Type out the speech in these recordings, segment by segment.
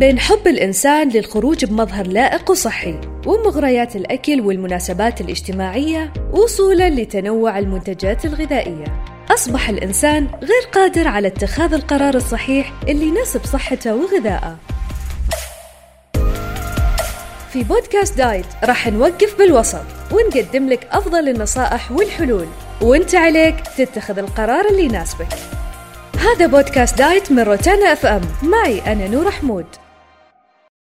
بين حب الإنسان للخروج بمظهر لائق وصحي ومغريات الأكل والمناسبات الاجتماعية وصولا لتنوع المنتجات الغذائية. أصبح الإنسان غير قادر على اتخاذ القرار الصحيح اللي يناسب صحته وغذائه. في بودكاست دايت راح نوقف بالوسط ونقدم لك أفضل النصائح والحلول وأنت عليك تتخذ القرار اللي يناسبك. هذا بودكاست دايت من روتانا أف أم معي أنا نور حمود.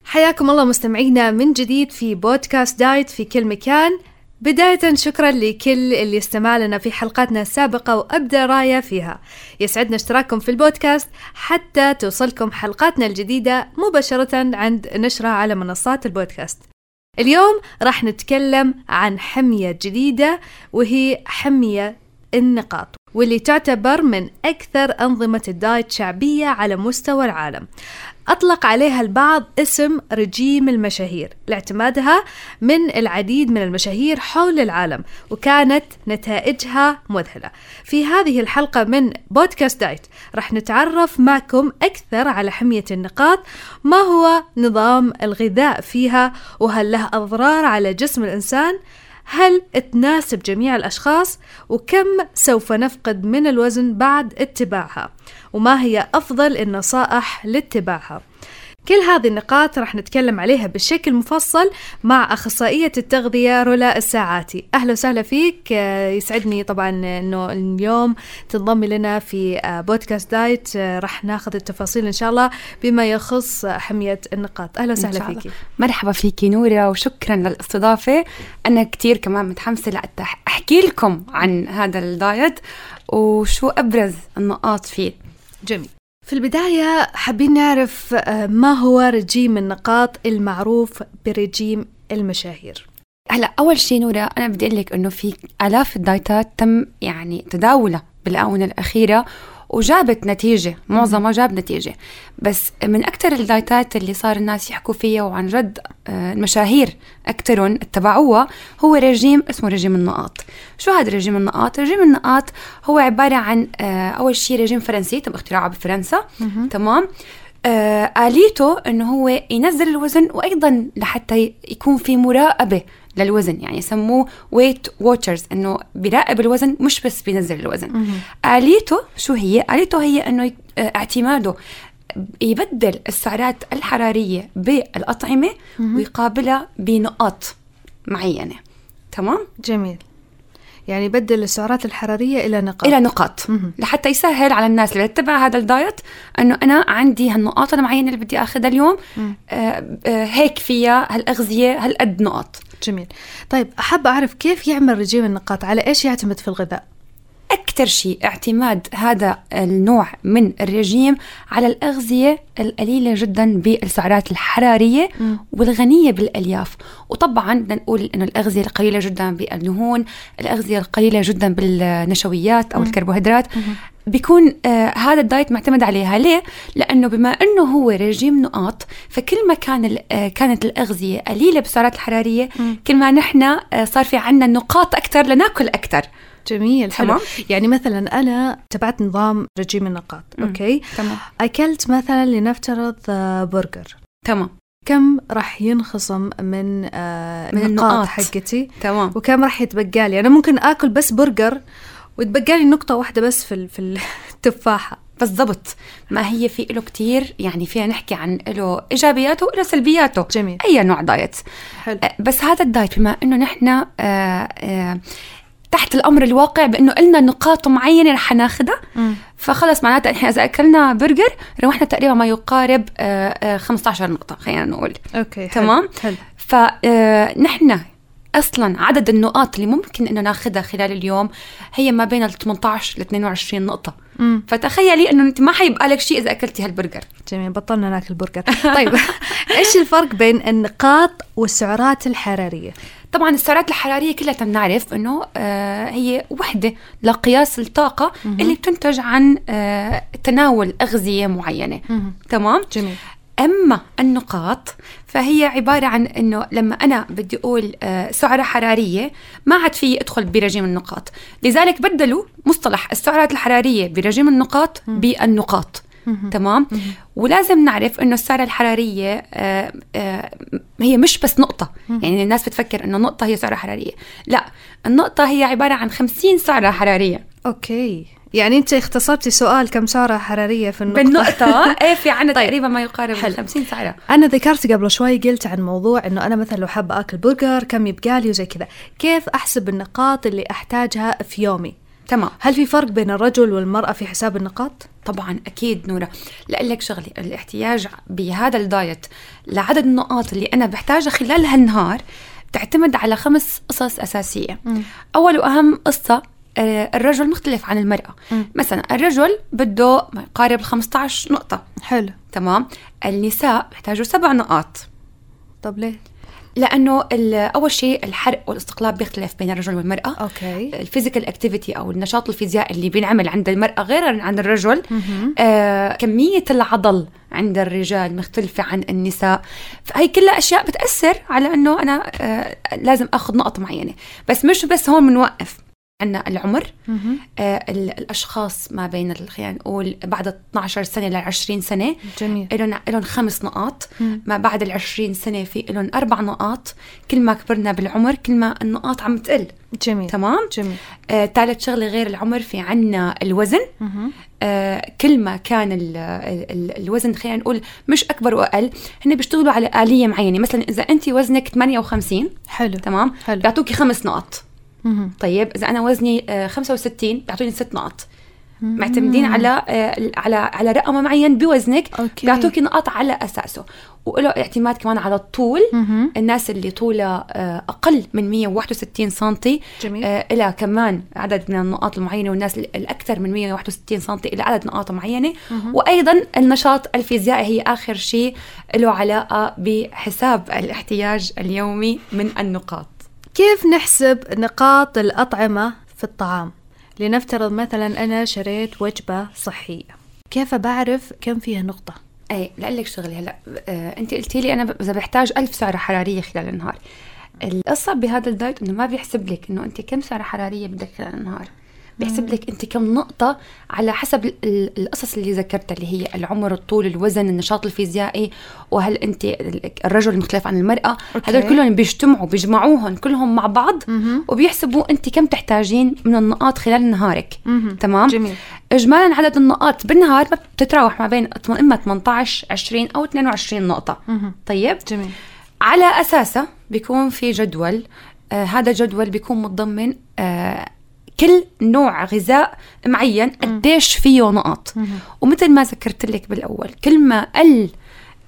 حياكم الله مستمعينا من جديد في بودكاست دايت في كل مكان. بداية شكرا لكل اللي استمع لنا في حلقاتنا السابقة وأبدى رأيه فيها. يسعدنا اشتراككم في البودكاست حتى توصلكم حلقاتنا الجديدة مباشرة عند نشرها على منصات البودكاست. اليوم راح نتكلم عن حمية جديدة وهي حمية النقاط. واللي تعتبر من أكثر أنظمة الدايت شعبية على مستوى العالم. أطلق عليها البعض اسم رجيم المشاهير لاعتمادها من العديد من المشاهير حول العالم وكانت نتائجها مذهلة. في هذه الحلقة من بودكاست دايت راح نتعرف معكم أكثر على حمية النقاط ما هو نظام الغذاء فيها وهل له أضرار على جسم الإنسان؟ هل تناسب جميع الأشخاص؟ وكم سوف نفقد من الوزن بعد اتباعها؟ وما هي أفضل النصائح لاتباعها؟ كل هذه النقاط راح نتكلم عليها بشكل مفصل مع أخصائية التغذية رولا الساعاتي. أهلا وسهلا فيك. آه، يسعدني طبعا أنه اليوم تنضمي لنا في آه، بودكاست دايت. آه، راح ناخذ التفاصيل إن شاء الله بما يخص حمية النقاط. أهلا وسهلا فيك. مرحبا فيكي نورة وشكرا للاستضافة. أنا كتير كمان متحمسة لأحكي أحكي لكم عن هذا الدايت وشو أبرز النقاط فيه. جميل. في البداية حابين نعرف آه، ما هو رجيم النقاط المعروف برجيم المشاهير؟ هلا أول شيء نورا أنا بدي أقول لك إنه في آلاف الدايتات تم يعني تداولها بالآونة الأخيرة وجابت نتيجة معظمها جاب نتيجة. بس من أكثر الدايتات اللي صار الناس يحكوا فيها وعن جد آه، المشاهير أكثرهم اتبعوها هو رجيم اسمه رجيم النقاط. شو هذا رجيم النقاط؟ رجيم النقاط هو عبارة عن آه، أول شيء رجيم فرنسي تم اختراعه بفرنسا. تمام؟ آه آليته إنه هو ينزل الوزن وأيضا لحتى يكون في مراقبة للوزن يعني يسموه Weight Watchers إنه بيراقب الوزن مش بس بينزل الوزن. آليته شو هي؟ آليته هي إنه اعتماده يبدل السعرات الحرارية بالأطعمة ويقابلها بنقاط معينة. تمام؟ جميل. يعني يبدل السعرات الحرارية إلى نقاط. إلى نقاط. مم. لحتى يسهل على الناس اللي تتبع هذا الدايت أنه أنا عندي هالنقاط المعينة اللي بدي أخذها اليوم آه آه هيك فيها هالأغذية هالقد نقاط. جميل طيب أحب أعرف كيف يعمل رجيم النقاط على إيش يعتمد في الغذاء أكثر شيء اعتماد هذا النوع من الرجيم على الأغذية القليلة جدا بالسعرات الحرارية م. والغنية بالألياف وطبعا بدنا نقول إنه الأغذية القليلة جدا بالدهون الأغذية القليلة جدا بالنشويات أو م. الكربوهيدرات م. بيكون آه هذا الدايت معتمد عليها. ليه؟ لأنه بما أنه هو رجيم نقاط فكل ما كان آه كانت الأغذية قليلة بالسعرات الحرارية م. كل ما نحن آه صار في عنا نقاط أكثر لنأكل أكثر جميل حلو. يعني مثلا أنا تبعت نظام رجيم النقاط okay؟ تمام. أكلت مثلا لنفترض آه، برجر. تمام. كم راح ينخصم من آه من النقاط. حقتي؟ تمام. وكم راح يتبقى لي؟ أنا ممكن آكل بس برجر وتبقى لي نقطة واحدة بس في في التفاحة. بالضبط. ما هي في له كتير يعني فينا نحكي عن له إيجابياته وله سلبياته. جميل. أي نوع دايت. حلو. آه، بس هذا الدايت بما إنه نحن آه آه تحت الأمر الواقع بإنه قلنا نقاط معينة رح ناخذها فخلص معناتها إحنا إذا أكلنا برجر روحنا تقريبا ما يقارب 15 آه، آه، نقطة خلينا نقول. okay تمام؟ حلو. فنحن أصلا عدد النقاط اللي ممكن إنه ناخذها خلال اليوم هي ما بين ال 18 ل 22 نقطة. مم. فتخيلي إنه أنت ما حيبقى لك شيء إذا أكلتي هالبرجر. جميل بطلنا ناكل برجر. طيب إيش الفرق بين النقاط والسعرات الحرارية؟ طبعا السعرات الحرارية كلها بنعرف إنه آه هي وحدة لقياس الطاقة مم. اللي بتنتج عن آه تناول أغذية معينة. مم. تمام؟ جميل. أما النقاط فهي عبارة عن إنه لما أنا بدي أقول آه سعرة حرارية ما عاد في ادخل برجيم النقاط. لذلك بدلوا مصطلح السعرات الحرارية برجيم النقاط بالنقاط. تمام؟ ولازم نعرف إنه السعرة الحرارية آه، آه، هي مش بس نقطة. يعني الناس بتفكر إنه نقطة هي سعرة حرارية. لا النقطة هي عبارة عن 50 سعرة حرارية. okay. يعني انت اختصرتي سؤال كم سعرة حرارية في النقطة؟ بالنقطة؟ إيه في عنا طيب. تقريبا ما يقارب حلو. 50 سعرة. أنا ذكرت قبل شوي قلت عن موضوع إنه أنا مثلا لو حابة آكل برجر كم يبقى لي وزي كذا. كيف أحسب النقاط اللي أحتاجها في يومي؟ تمام. هل في فرق بين الرجل والمرأة في حساب النقاط؟ طبعا أكيد نوره لأقول لك شغلة الاحتياج بهذا الدايت لعدد النقاط اللي أنا بحتاجها خلال هالنهار تعتمد على خمس قصص أساسية. مم. أول وأهم قصة آه، الرجل مختلف عن المرأة. مم. مثلا الرجل بده ما يقارب ال 15 نقطة. حلو. تمام؟ النساء بيحتاجوا سبع نقاط. طب ليه؟ لأنه ال- أول شيء الحرق والاستقلاب بيختلف بين الرجل والمرأة. okay. ال physical activity أو النشاط الفيزيائي اللي بينعمل عند المرأة غير عن الرجل. آه كمية العضل عند الرجال مختلفة عن النساء. فهي كلها أشياء بتأثر على إنه أنا آه لازم آخذ نقط معينة. بس مش بس هون بنوقف. عندنا العمر. آه ال- الأشخاص ما بين خلينا نقول بعد 12 سنة ل 20 سنة جميل. لهم لهم خمس نقاط. مم. ما بعد ال 20 سنة في لهم أربع نقاط. كل ما كبرنا بالعمر كل ما النقاط عم تقل. جميل. تمام؟ جميل. آه، ثالث شغلة غير العمر في عنا الوزن. آه، كل ما كان ال ال الوزن خلينا نقول مش أكبر وأقل هن بيشتغلوا على آلية معينة. مثلا إذا انت وزنك 58 حلو. تمام؟ حلو. بيعطوكي خمس نقط مهم. طيب إذا أنا وزني آه، 65 بيعطوني ست نقط مم. معتمدين على آه، على على رقم معين بوزنك أوكي. بيعطوكي نقط على أساسه وله اعتماد كمان على الطول مهم. الناس اللي طولها آه، أقل من 161 سنتي جميل. آه لها كمان عدد من النقاط المعينة والناس ال- الأكثر من 161 سنتي إلى عدد نقاط معينة وأيضا النشاط الفيزيائي هي آخر شيء له علاقة بحساب الاحتياج اليومي من النقاط كيف نحسب نقاط الأطعمة في الطعام؟ لنفترض مثلا أنا شريت وجبة صحية كيف بعرف كم فيها نقطة؟ أي لاقول لك شغلي هلا آه أنت قلتي لي أنا ب- إذا بحتاج ألف سعره حرارية خلال النهار القصة بهذا الدايت إنه ما بيحسب لك إنه أنت كم سعره حرارية بدك خلال النهار بيحسب لك أنت كم نقطة على حسب ال- ال- القصص اللي ذكرتها اللي هي العمر الطول الوزن النشاط الفيزيائي وهل أنت ال- الرجل مختلف عن المرأة. هدول كلهم بيجتمعوا بيجمعوهم كلهم مع بعض مهم. وبيحسبوا أنت كم تحتاجين من النقاط خلال نهارك مهم. تمام جميل. اجمالا عدد النقاط بالنهار ما بتتراوح ما بين اما 18 20 أو 22 نقطة مهم. طيب جميل على أساسه بيكون في جدول آه هذا الجدول بيكون متضمن آه كل نوع غذاء معين قديش فيه نقط ومثل ما ذكرت لك بالأول كل ما قل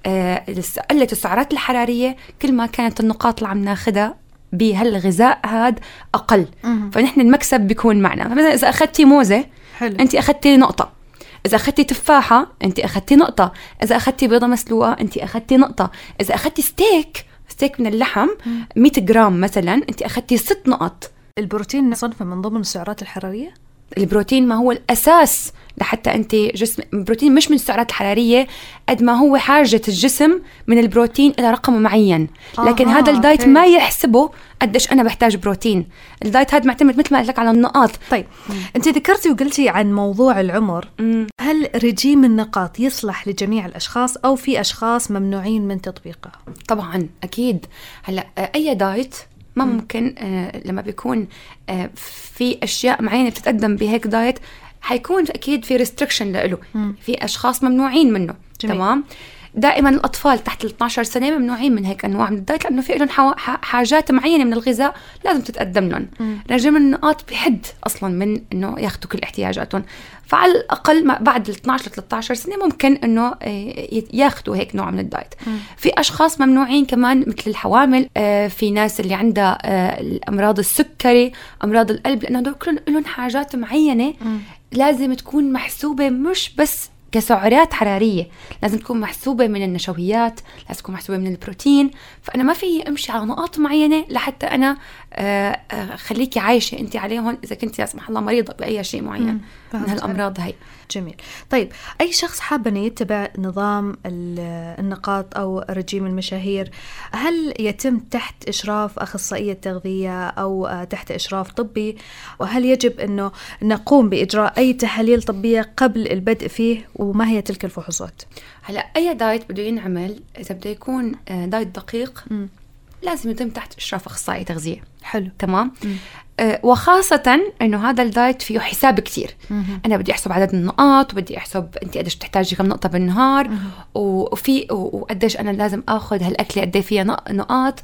آه قلت السعرات الحرارية كل ما كانت النقاط اللي عم ناخذها بهالغذاء هذا أقل. فنحن المكسب بيكون معنا. فمثلا إذا أخذتي موزة حلو. انت أخذتي نقطة. إذا أخذتي تفاحة انت أخذتي نقطة. إذا أخذتي بيضة مسلوقة انت أخذتي نقطة. إذا أخذتي ستيك ستيك من اللحم 100 جرام مثلا انت أخذتي ست نقط. البروتين صنفه من ضمن السعرات الحرارية؟ البروتين ما هو الأساس لحتى أنت جسم البروتين مش من السعرات الحرارية قد ما هو حاجة الجسم من البروتين إلى رقم معين. لكن آها، هذا الدايت. ما يحسبه قديش أنا بحتاج بروتين. الدايت هذا معتمد مثل ما قلت لك على النقاط. طيب أنت ذكرتي وقلتي عن موضوع العمر. هل رجيم النقاط يصلح لجميع الأشخاص أو في أشخاص ممنوعين من تطبيقه؟ طبعا أكيد. هلأ آه، أي دايت ممكن آه، لما بيكون آه، في أشياء معينة بتتقدم بهيك دايت حيكون أكيد في restriction له. في أشخاص ممنوعين منه جميل. تمام دائما الأطفال تحت ال 12 سنة ممنوعين من هيك أنواع من الدايت لأنه في لهم حاجات معينة من الغذاء لازم تتقدم لهم. رجم النقاط بحد أصلا من إنه ياخذوا كل احتياجاتهم. فعلى الأقل ما- بعد ال 12 ل 13 سنة ممكن إنه آه، ياخذوا هيك نوع من الدايت. في أشخاص ممنوعين كمان مثل الحوامل آه، في ناس اللي عندها آه، الأمراض السكري أمراض القلب لأنه هدول كلهم لهم حاجات معينة لازم تكون محسوبة مش بس كسعرات حرارية. لازم تكون محسوبة من النشويات لازم تكون محسوبة من البروتين. فأنا ما في أمشي على نقاط معينة لحتى أنا آه، آه، خليكي عايشة انت عليهم إذا كنت لا سمح الله مريضة بأي شيء معين من فهمت. هالأمراض هي جميل. طيب أي شخص حاب أنه يتبع نظام ال- النقاط أو رجيم المشاهير هل يتم تحت إشراف أخصائية تغذية أو آه، تحت إشراف طبي؟ وهل يجب أنه نقوم بإجراء أي تحاليل طبية قبل البدء فيه؟ وما هي تلك الفحوصات؟ هلا أي دايت بده ينعمل إذا بده يكون آه، دايت دقيق مم. لازم يتم تحت إشراف أخصائي تغذية. حلو. تمام؟ وخاصة إنه هذا الدايت فيه حساب مهم. أنا بدي أحسب عدد النقاط وبدي أحسب انت قديش بتحتاجي كم نقطة بالنهار. وفي وقديش أنا لازم آخذ هالأكلة قد فيها نق- نقاط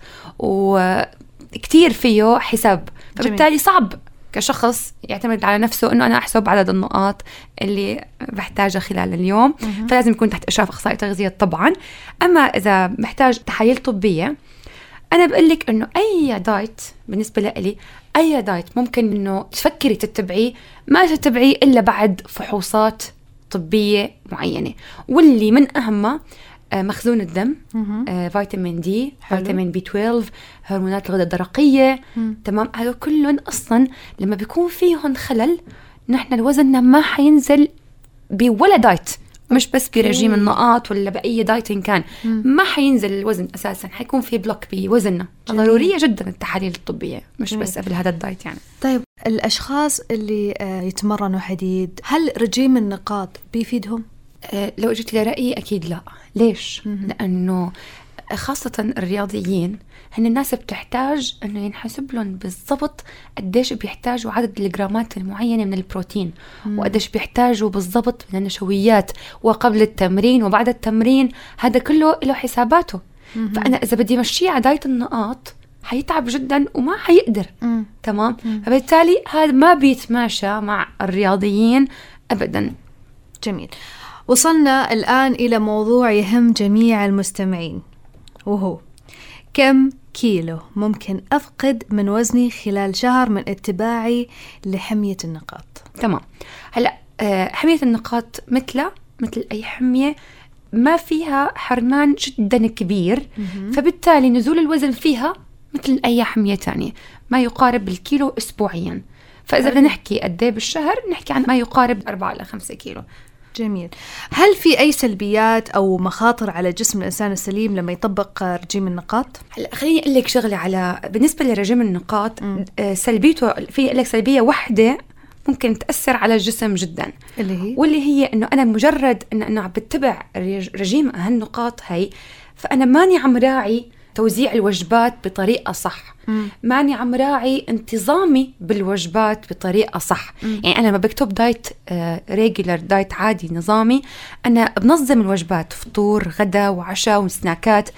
وكتير فيه حساب فبالتالي صعب كشخص يعتمد على نفسه إنه أنا أحسب عدد النقاط اللي بحتاجها خلال اليوم مهم. فلازم يكون تحت إشراف أخصائي تغذيه طبعا أما إذا محتاج تحاليل طبية أنا بقول لك إنه أي دايت بالنسبة لي أي دايت ممكن إنه تفكري تتبعيه ما تتبعيه إلا بعد فحوصات طبية معينة واللي من اهمها آه، مخزون الدم. آه، فيتامين دي حلو. فيتامين بي 12 هرمونات الغدة الدرقية مم. تمام هذول كلهم أصلا لما بيكون فيهم خلل نحن الوزن ما حينزل ب ولا دايت مش بس برجيم. النقاط ولا بأي دايت إن كان مم. ما حينزل الوزن أساسا حيكون في block بوزننا جميل. ضرورية جدا التحاليل الطبية مش جميل. بس قبل هذا الدايت يعني طيب الأشخاص اللي آه، يتمرنوا حديد هل رجيم النقاط بيفيدهم آه، لو جيت لرأيي أكيد لا ليش؟ مهم. لأنه خاصة الرياضيين هن الناس بتحتاج إنه ينحسب لهم بالضبط قديش بيحتاجوا عدد الجرامات المعينة من البروتين مم. وقديش بيحتاجوا بالضبط من النشويات وقبل التمرين وبعد التمرين هذا كله له حساباته مهم. فأنا إذا بدي أمشيه على دايت النقاط حيتعب جدا وما حيقدر مم. تمام مم. فبالتالي هذا ما بيتماشى مع الرياضيين أبدا جميل وصلنا الآن إلى موضوع يهم جميع المستمعين وهو كم كيلو. ممكن أفقد من وزني خلال شهر من اتباعي لحمية النقاط. تمام. هلا آه، حمية النقاط مثلها مثل أي حمية ما فيها حرمان جدا كبير. فبالتالي نزول الوزن فيها مثل أي حمية تانية. ما يقارب بالكيلو أسبوعيا. فإذا. بدنا نحكي قد إيه بالشهر نحكي عن ما يقارب 4 إلى 5 كيلو. جميل هل في أي سلبيات أو مخاطر على جسم الإنسان السليم لما يطبق رجيم النقاط؟ هلا خليني أقول لك شغلة على بالنسبة لرجيم النقاط مم. آه، سلبيته في لك سلبية واحدة ممكن تأثر على الجسم جدا اللي هي واللي هي إنه أنا مجرد أنا عم بتبع رج- رجيم هالنقاط هي فأنا ماني عم راعي توزيع الوجبات بطريقة صح مم. ماني عم راعي انتظامي بالوجبات بطريقة صح مم. يعني أنا لما بكتب دايت regular diet عادي نظامي أنا بنظم الوجبات فطور غدا وعشاء وسناكات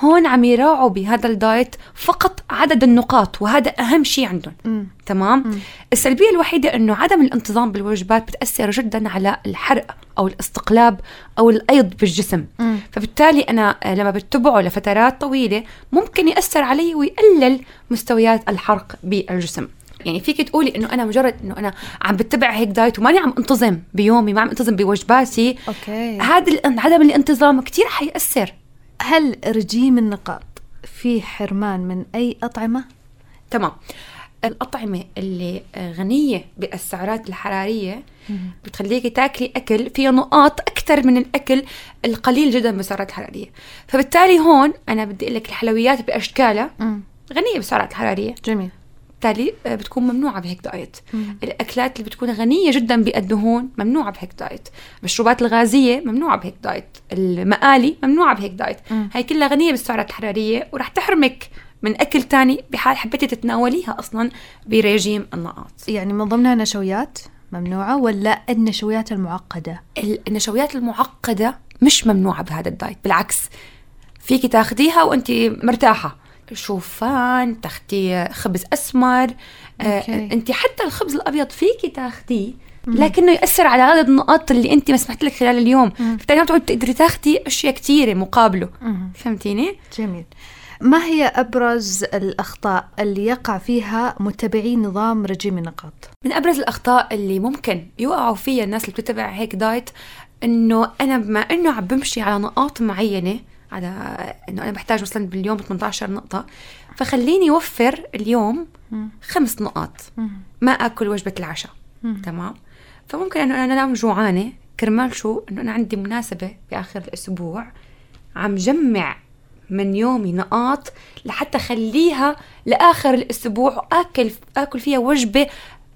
هون عم يراعوا بهذا الدايت فقط عدد النقاط وهذا أهم شيء عندهم. مم. تمام؟ مم. السلبية الوحيدة إنه عدم الانتظام بالوجبات بتأثر جدا على الحرق أو الاستقلاب أو الأيض بالجسم. مم. فبالتالي أنا آه، لما بتبعه لفترات طويلة ممكن يأثر علي ويقلل مستويات الحرق بالجسم. يعني فيك تقولي إنه أنا مجرد إنه أنا عم بتبع هيك دايت وماني عم انتظم بيومي ما عم انتظم بوجباتي. okay. هذا عدم الانتظام كتير حيأثر. هل رجيم النقاط فيه حرمان من أي أطعمة؟ تمام. الأطعمة اللي غنية بالسعرات الحرارية بتخليكي تاكلي أكل فيه نقاط أكثر من الأكل القليل جدا بالسعرات الحرارية. فبالتالي هون أنا بدي أقول لك الحلويات بأشكالها. غنية بالسعرات الحرارية. جميل. بالتالي آه، بتكون ممنوعة بهيك دايت. مم. الأكلات اللي بتكون غنية جدا بالدهون ممنوعة بهيك دايت. المشروبات الغازية ممنوعة بهيك دايت. المقالي ممنوعة بهيك دايت. مم. هاي كلها غنية بالسعرات الحرارية ورح تحرمك من أكل تاني بحال حبيتي تتناوليها أصلا بريجيم النقاط. يعني من ضمنها نشويات ممنوعة ولا النشويات المعقدة؟ النشويات المعقدة مش ممنوعة بهذا الدايت. بالعكس فيك تاخديها وانت مرتاحة. شوفان تاخدي خبز أسمر آه. انت حتى الخبز الأبيض فيك تاخديه لكنه ياثر على عدد النقاط اللي انت مسمحت لك خلال اليوم. فبالتالي ما تقدري تاخدي أشياء كثيره مقابله مم. فهمتيني جميل ما هي أبرز الأخطاء اللي يقع فيها متبعي نظام رجيم النقاط؟ من أبرز الأخطاء اللي ممكن يوقعوا فيها الناس اللي بتتبع هيك دايت إنه أنا بما إنه عم بمشي على نقاط معينة على إنه أنا بحتاج مثلا باليوم 18 نقطة فخليني أوفر اليوم. خمس نقاط. ما آكل وجبة العشاء. تمام فممكن إنه أنا انام جوعانة كرمال شو إنه أنا عندي مناسبة بآخر الأسبوع عم جمع من يومي نقاط لحتى أخليها لآخر الأسبوع وآكل آكل فيها وجبة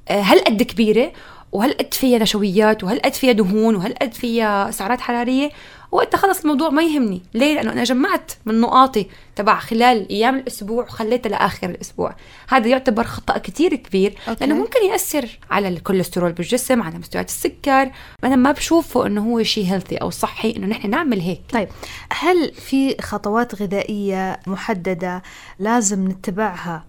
آه، هالقد كبيرة وهالقد فيها نشويات وهالقد فيها دهون؟ وهالقد فيها سعرات حرارية؟ وقتها خلص الموضوع ما يهمني. ليه؟ لأنه أنا جمعت من نقاطي تبع خلال أيام الأسبوع وخليتها لآخر الأسبوع. هذا يعتبر خطأ كتير كبير okay. لأنه ممكن يأثر على الكوليسترول بالجسم على مستويات السكر. أنا ما بشوفه إنه هو شيء healthy أو صحي إنه نحن نعمل هيك. طيب هل في خطوات غذائية محددة لازم نتبعها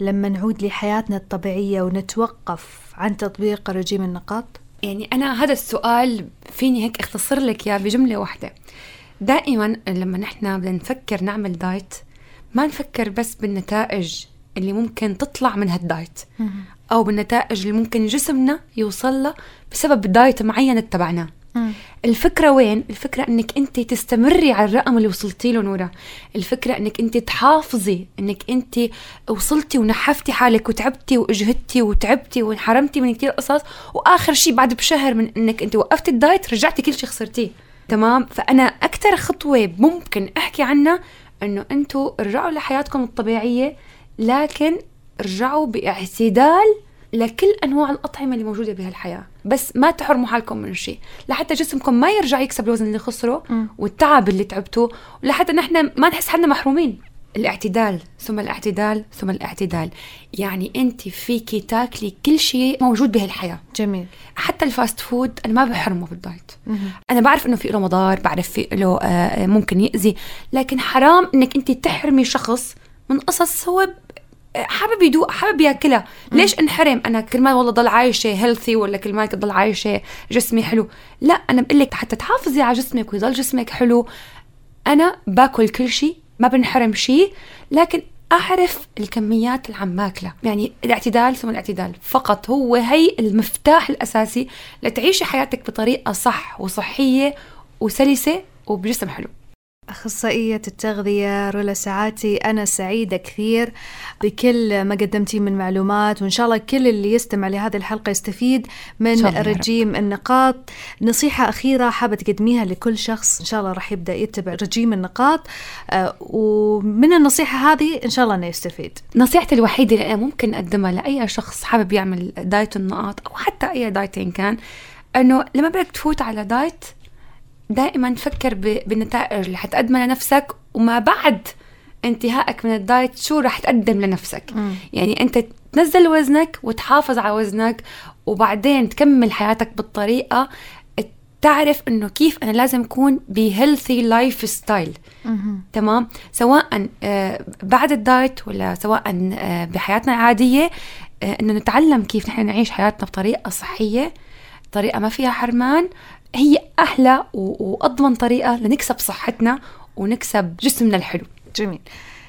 لما نعود لحياتنا الطبيعية ونتوقف عن تطبيق رجيم النقاط؟ يعني أنا هذا السؤال فيني هيك أختصر لك إياه بجملة واحدة. دائما لما نحن بدنا نفكر نعمل دايت ما نفكر بس بالنتائج اللي ممكن تطلع من هالدايت أو بالنتائج اللي ممكن جسمنا يوصل لها بسبب دايت معين اتبعناه الفكرة وين؟ الفكرة إنك أنت تستمري على الرقم اللي وصلتي له نورا، الفكرة إنك أنت تحافظي إنك أنت وصلتي ونحفتي حالك وتعبتي وأجهدتي وتعبتي وانحرمتي من كثير قصص وآخر شيء بعد بشهر من إنك أنت وقفتي الدايت رجعتي كل شيء خسرتيه، تمام؟ فأنا أكثر خطوة ممكن أحكي عنها إنه أنتم ارجعوا لحياتكم الطبيعية لكن ارجعوا بإعتدال لكل أنواع الأطعمة اللي موجودة بهالحياة. بس ما تحرموا حالكم من شيء لحتى جسمكم ما يرجع يكسب الوزن اللي خسره مم. والتعب اللي تعبتوه. ولحتى نحن ما نحس حالنا محرومين. الاعتدال ثم الاعتدال ثم الاعتدال. يعني أنت فيكي تاكلي كل شيء موجود بهالحياة. جميل. حتى ال fast food أنا ما بحرمه بالدايت. أنا بعرف إنه في له مضار بعرف في له آه، ممكن يأذي. لكن حرام إنك أنت تحرمي شخص من قصص هو حابب يدوق حابب ياكلها. ليش انحرم؟ أنا كرمال والله ضل عايشة healthy ولا كرمال ضل عايشة جسمي حلو. لا أنا بقول لك حتى تحافظي على جسمك ويضل جسمك حلو. أنا باكل كل شيء ما بنحرم شيء لكن أعرف الكميات اللي عم باكلها. يعني الاعتدال ثم الاعتدال. فقط هو هي المفتاح الأساسي لتعيشي حياتك بطريقة صح وصحية وسلسة وبجسم حلو. أخصائية التغذية رولا ساعاتي أنا سعيدة كثير بكل ما قدمتيه من معلومات وإن شاء الله كل اللي يستمع لهذه الحلقة يستفيد من. رجيم النقاط. نصيحة أخيرة حابة تقدميها لكل شخص إن شاء الله راح يبدأ يتبع رجيم النقاط. آه، ومن النصيحة هذه إن شاء الله أنه يستفيد. نصيحتي الوحيدة اللي أنا ممكن أقدمها لأي شخص حابب يعمل دايت النقاط أو حتى أي دايت إن كان إنه لما بدك تفوت على دايت دائما فكر بالنتائج اللي حتقدمها لنفسك وما بعد انتهائك من الدايت شو رح تقدم لنفسك. مم. يعني أنت تنزل وزنك وتحافظ على وزنك وبعدين تكمل حياتك بالطريقة تعرف إنه كيف أنا لازم أكون ب healthy lifestyle تمام؟ سواء آه، بعد ال diet ولا سواء آه، بحياتنا العادية آه، إنه نتعلم كيف نحن نعيش حياتنا بطريقة صحية طريقة ما فيها حرمان هي أحلى وأضمن طريقة لنكسب صحتنا ونكسب جسمنا الحلو. جميل.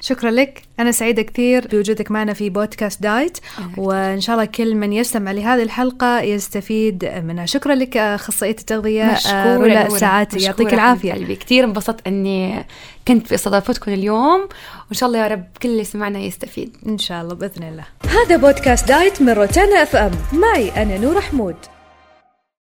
شكرا لك. أنا سعيدة كثير بوجودك معنا في بودكاست دايت. وإن شاء الله كل من يستمع لهذه الحلقة يستفيد منها. شكرا لك أخصائية التغذية آه، رولا. ساعاتي مشكورة يعطيك العافية. قلبي كثير انبسطت إني كنت في استضافتكم اليوم. وإن شاء الله يا رب كل اللي سمعنا يستفيد. إن شاء الله بإذن الله. هذا بودكاست دايت من روتانا أف أم. معي أنا نور حمود.